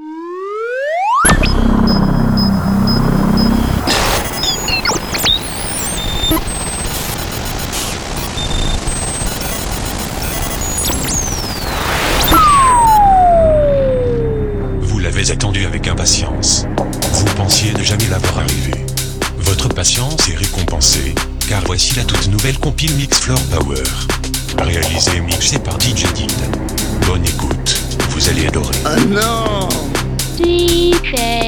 Vous l'avez attendu avec impatience. Vous pensiez ne jamais l'avoir arrivé. Votre patience est récompensée, car voici la toute nouvelle compile Mix Floor Power. day.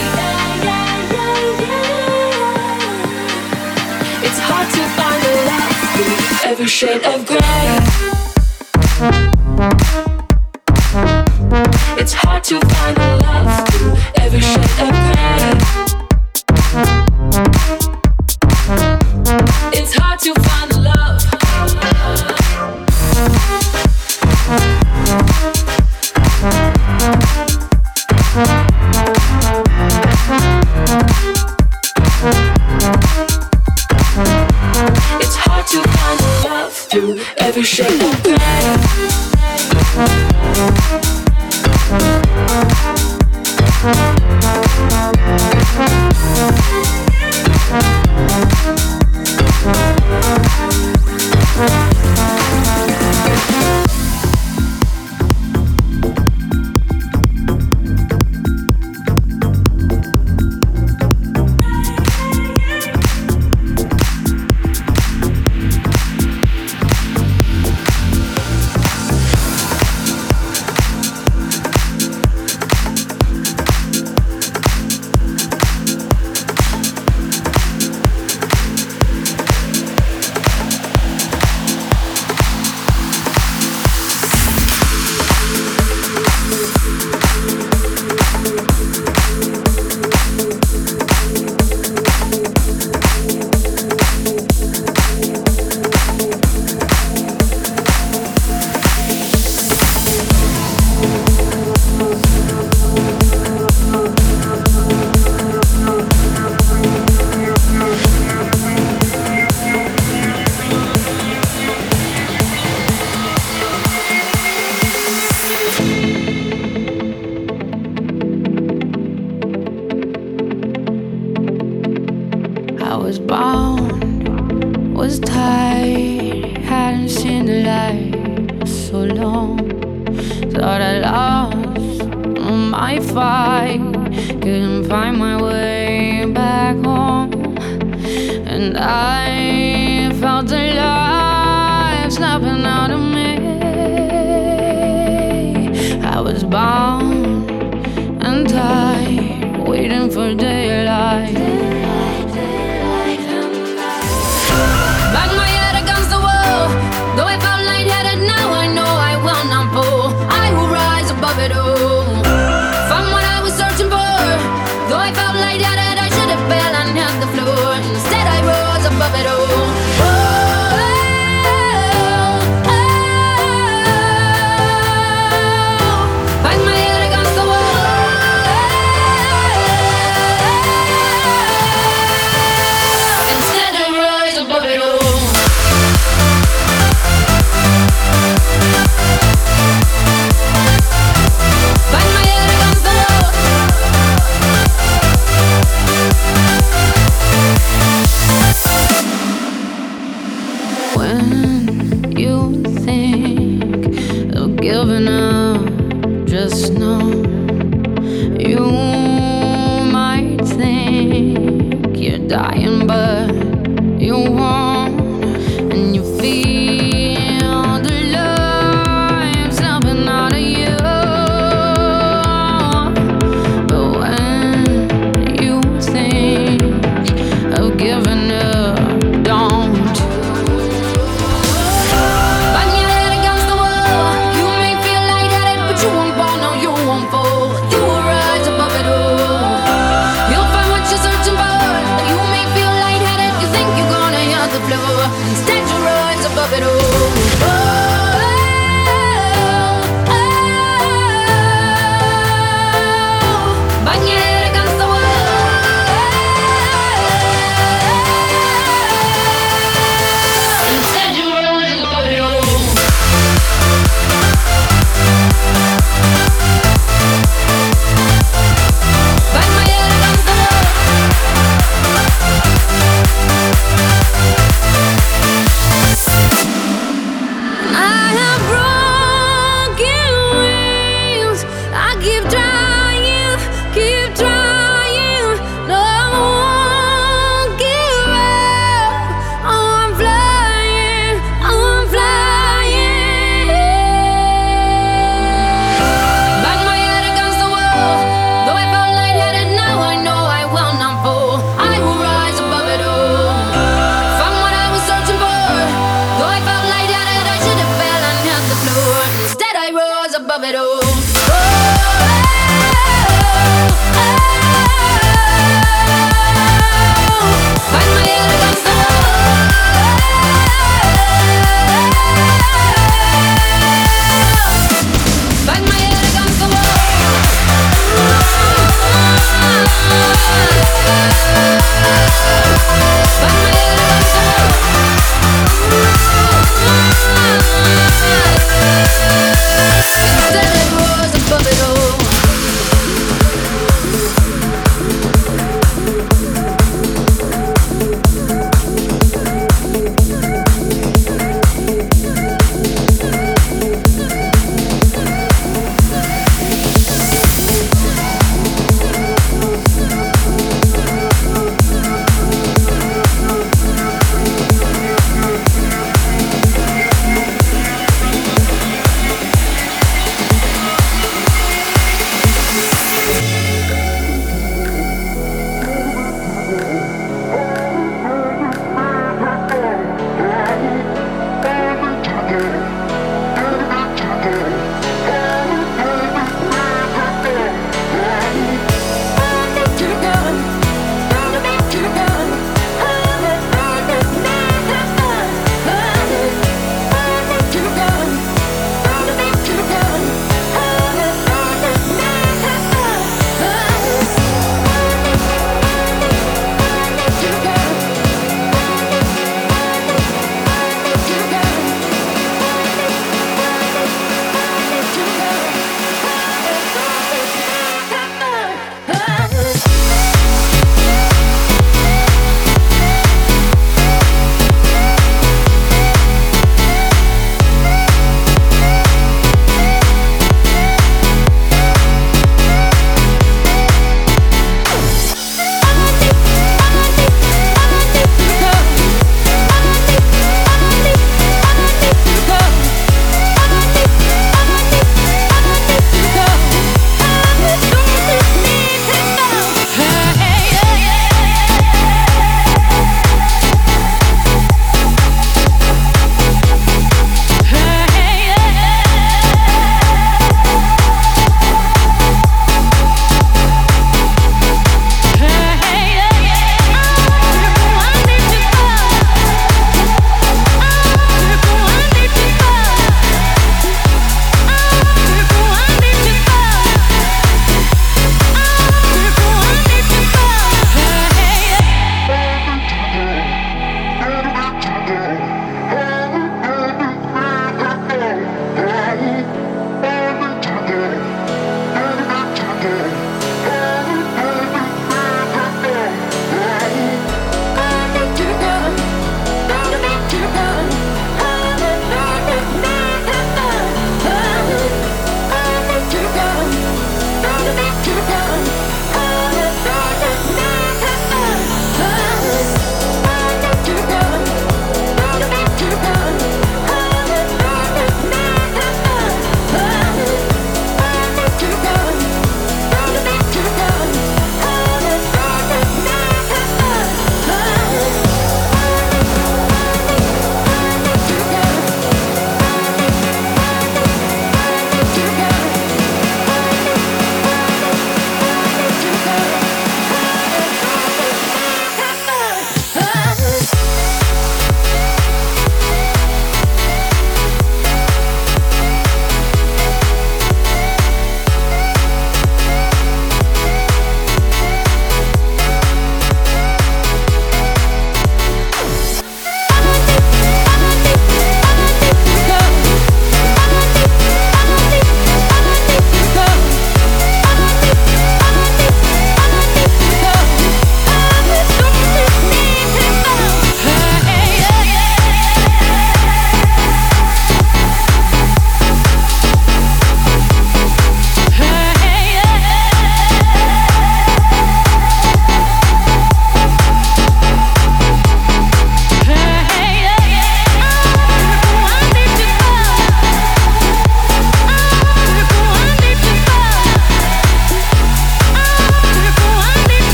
Every shade of gray. It's hard to find the love through every shade of gray.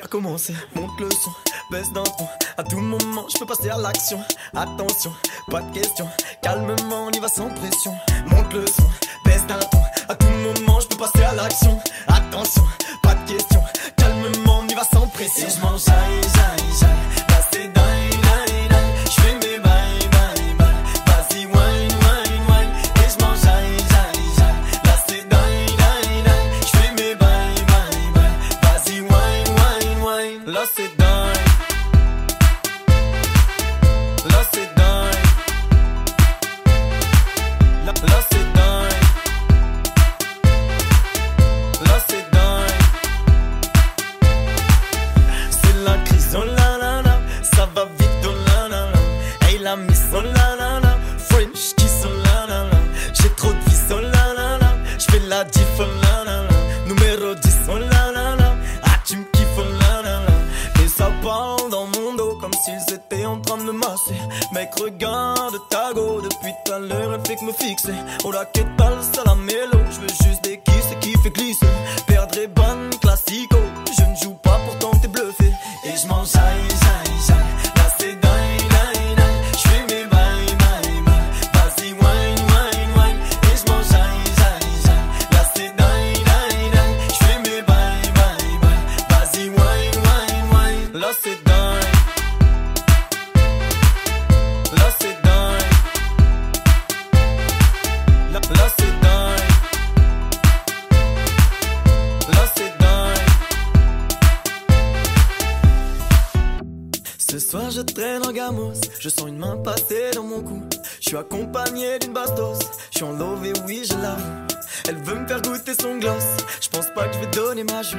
qu'à commencer. Monte le son, baisse d'un ton. À tout moment, je peux passer à l'action. Attention, pas de question. Calmement, on y va sans pression. Monte le son, baisse d'un ton. À tout moment, je peux passer à l'action. Je traîne en gamos, je sens une main passer dans mon cou. Je suis accompagné d'une bastos, je suis en love et oui je l'avoue. Elle veut me faire goûter son gloss, je pense pas que je vais donner ma joue.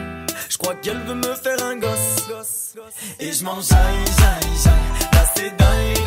Je crois qu'elle veut me faire un gosse. Et je mange jaille, jaille, jaille, là c'est dingue.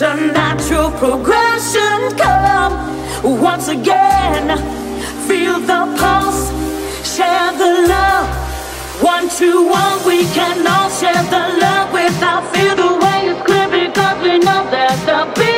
A natural progression. Come once again, feel the pulse, share the love. One to one, we can all share the love without fear. The way is clear because we know that the beat.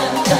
감사합니다.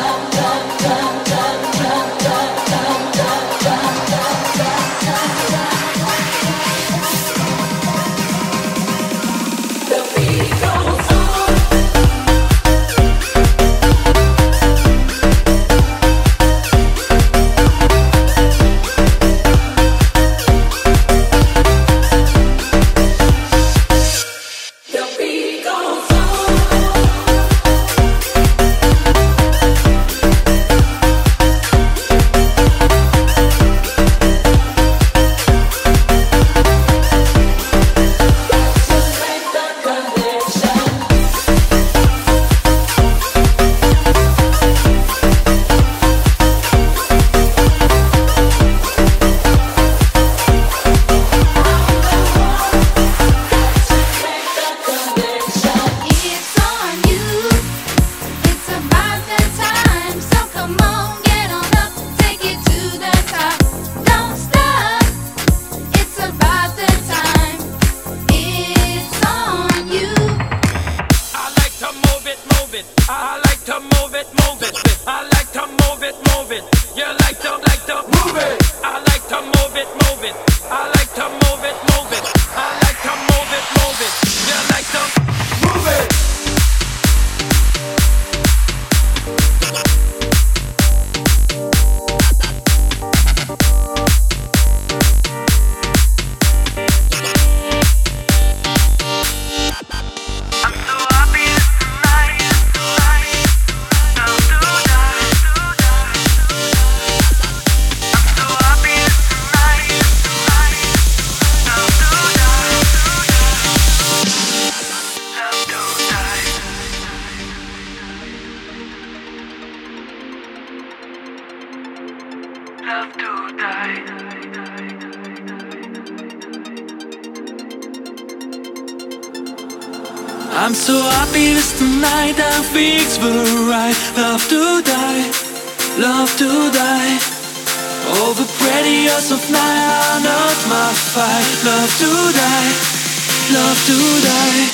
love to die,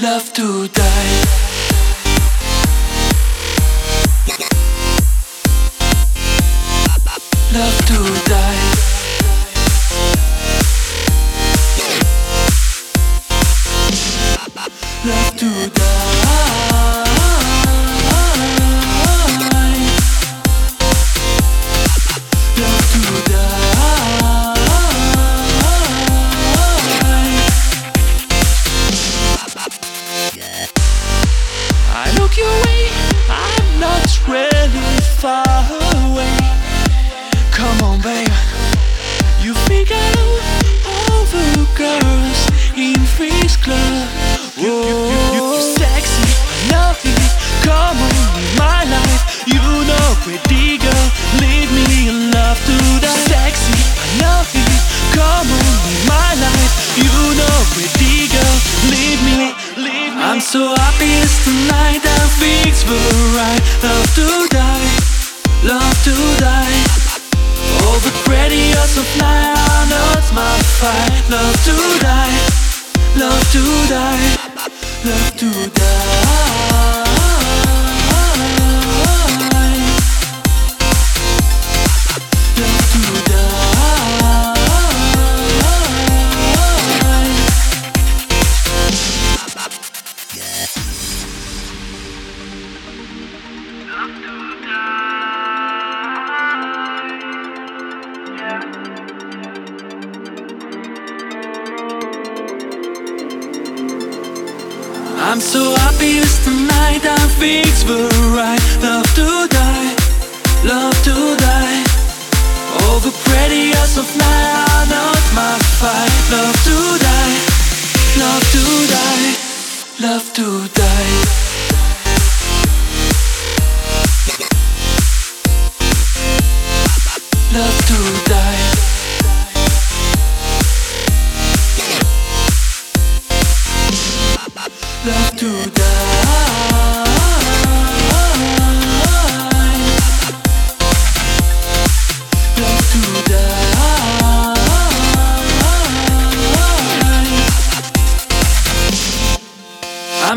love to die.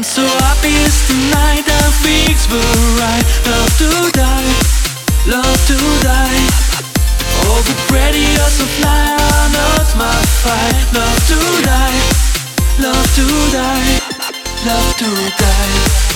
so obvious tonight The fix were right Love to die, love to die. All the prettiest of night on earth my fight. Love to die, love to die Love to die.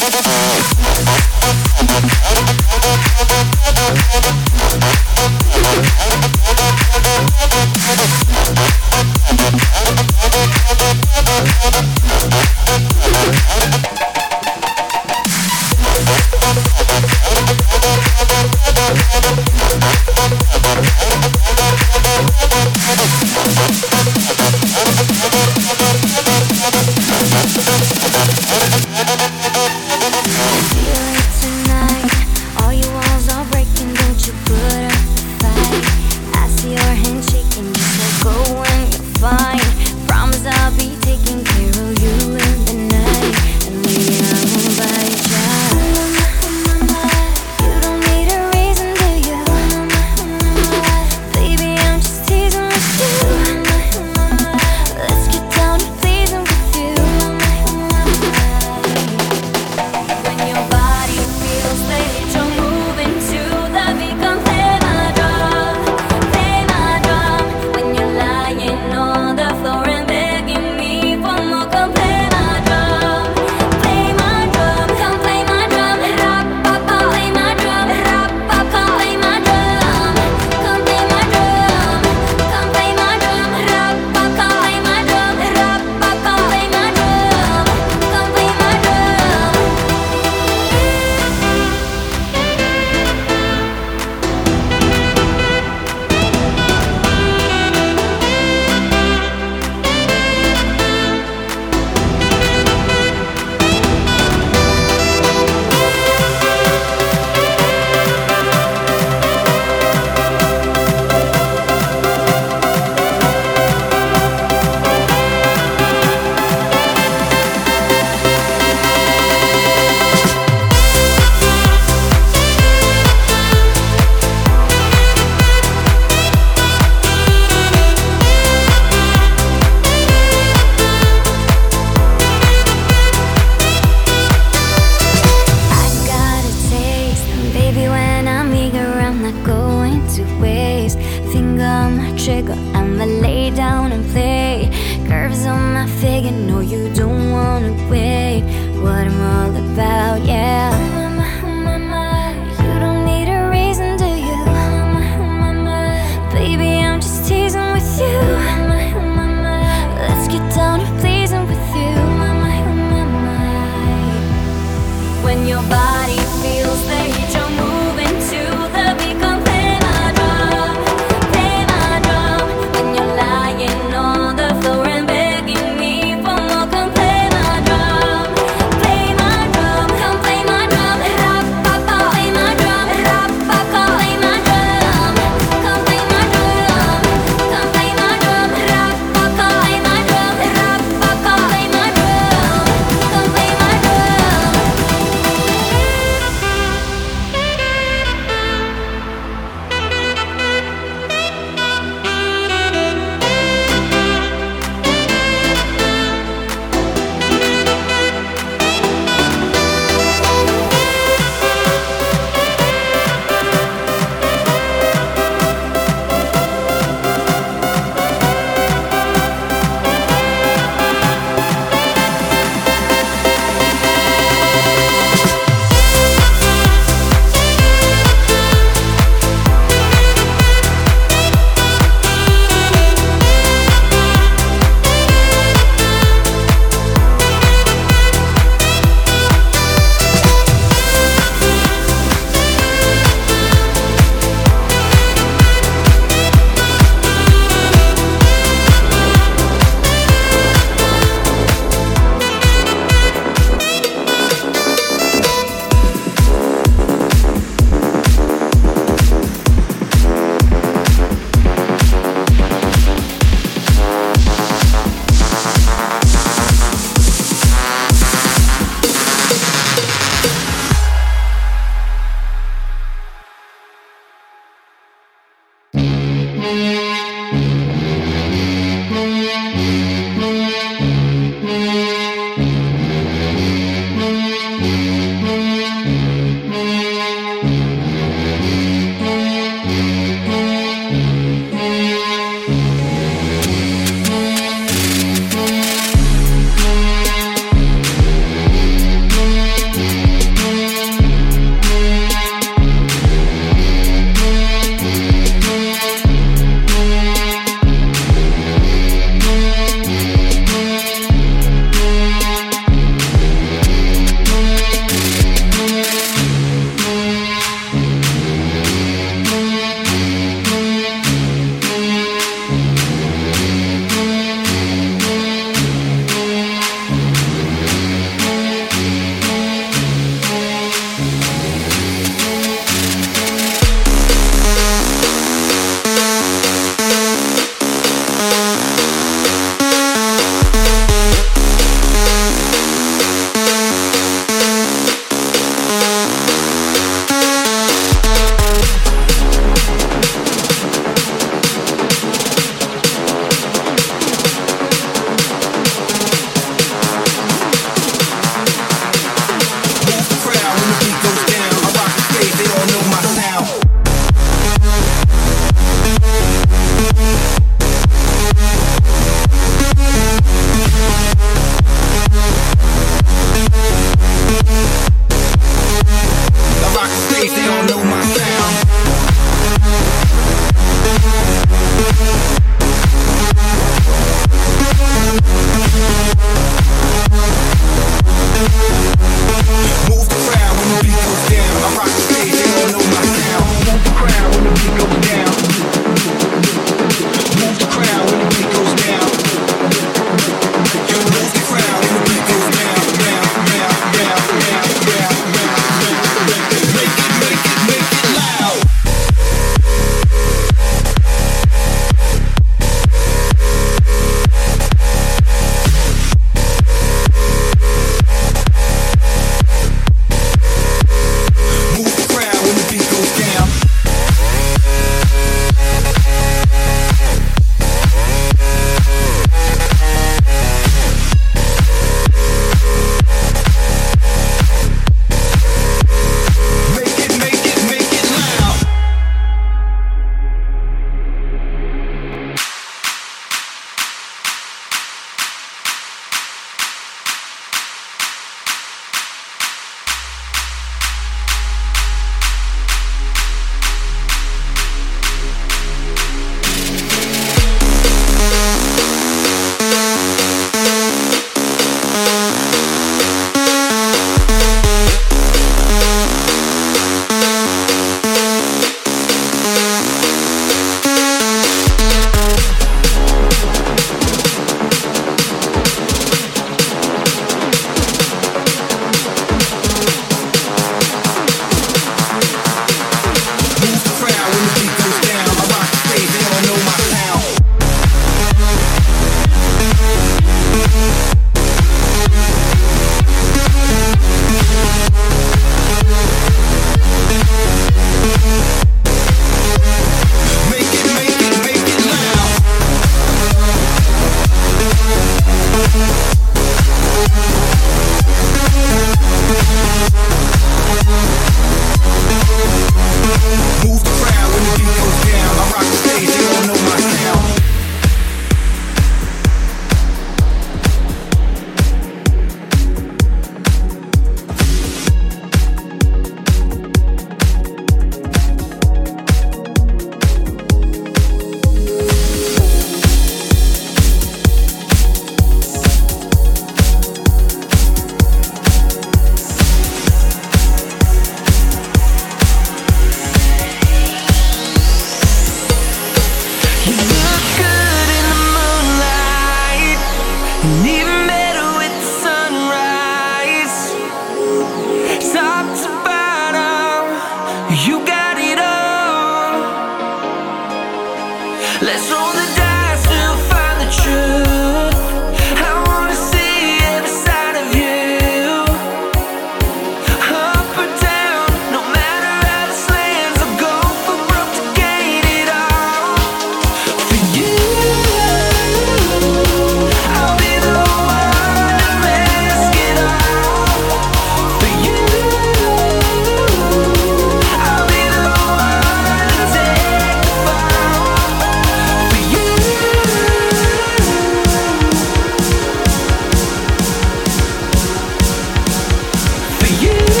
you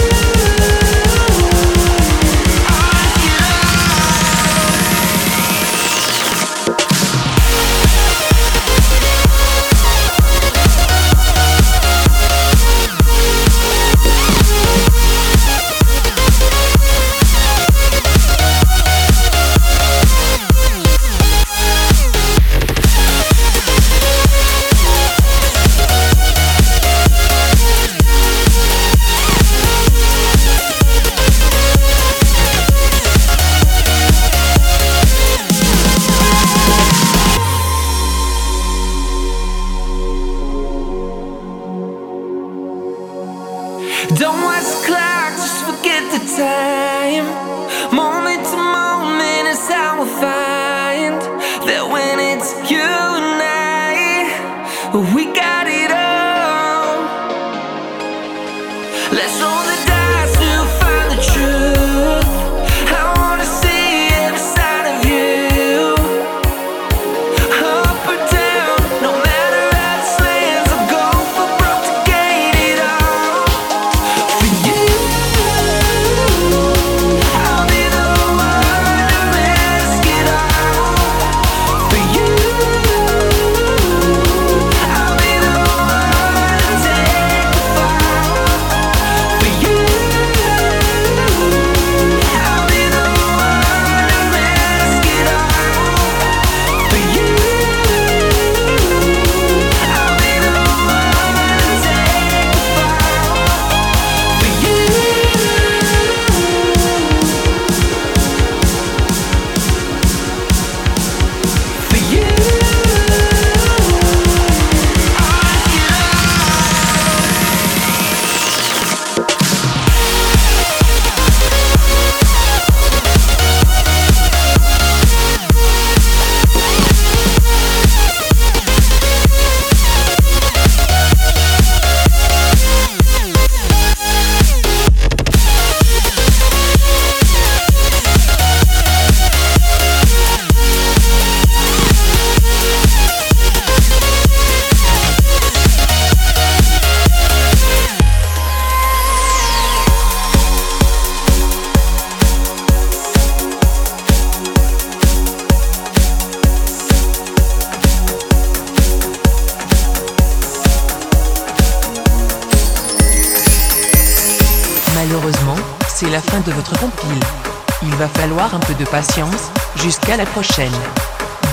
patience, jusqu'à la prochaine.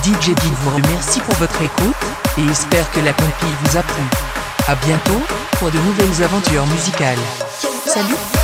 DJ Dean vous remercie pour votre écoute, et espère que la compil vous a plu. A bientôt, pour de nouvelles aventures musicales. Salut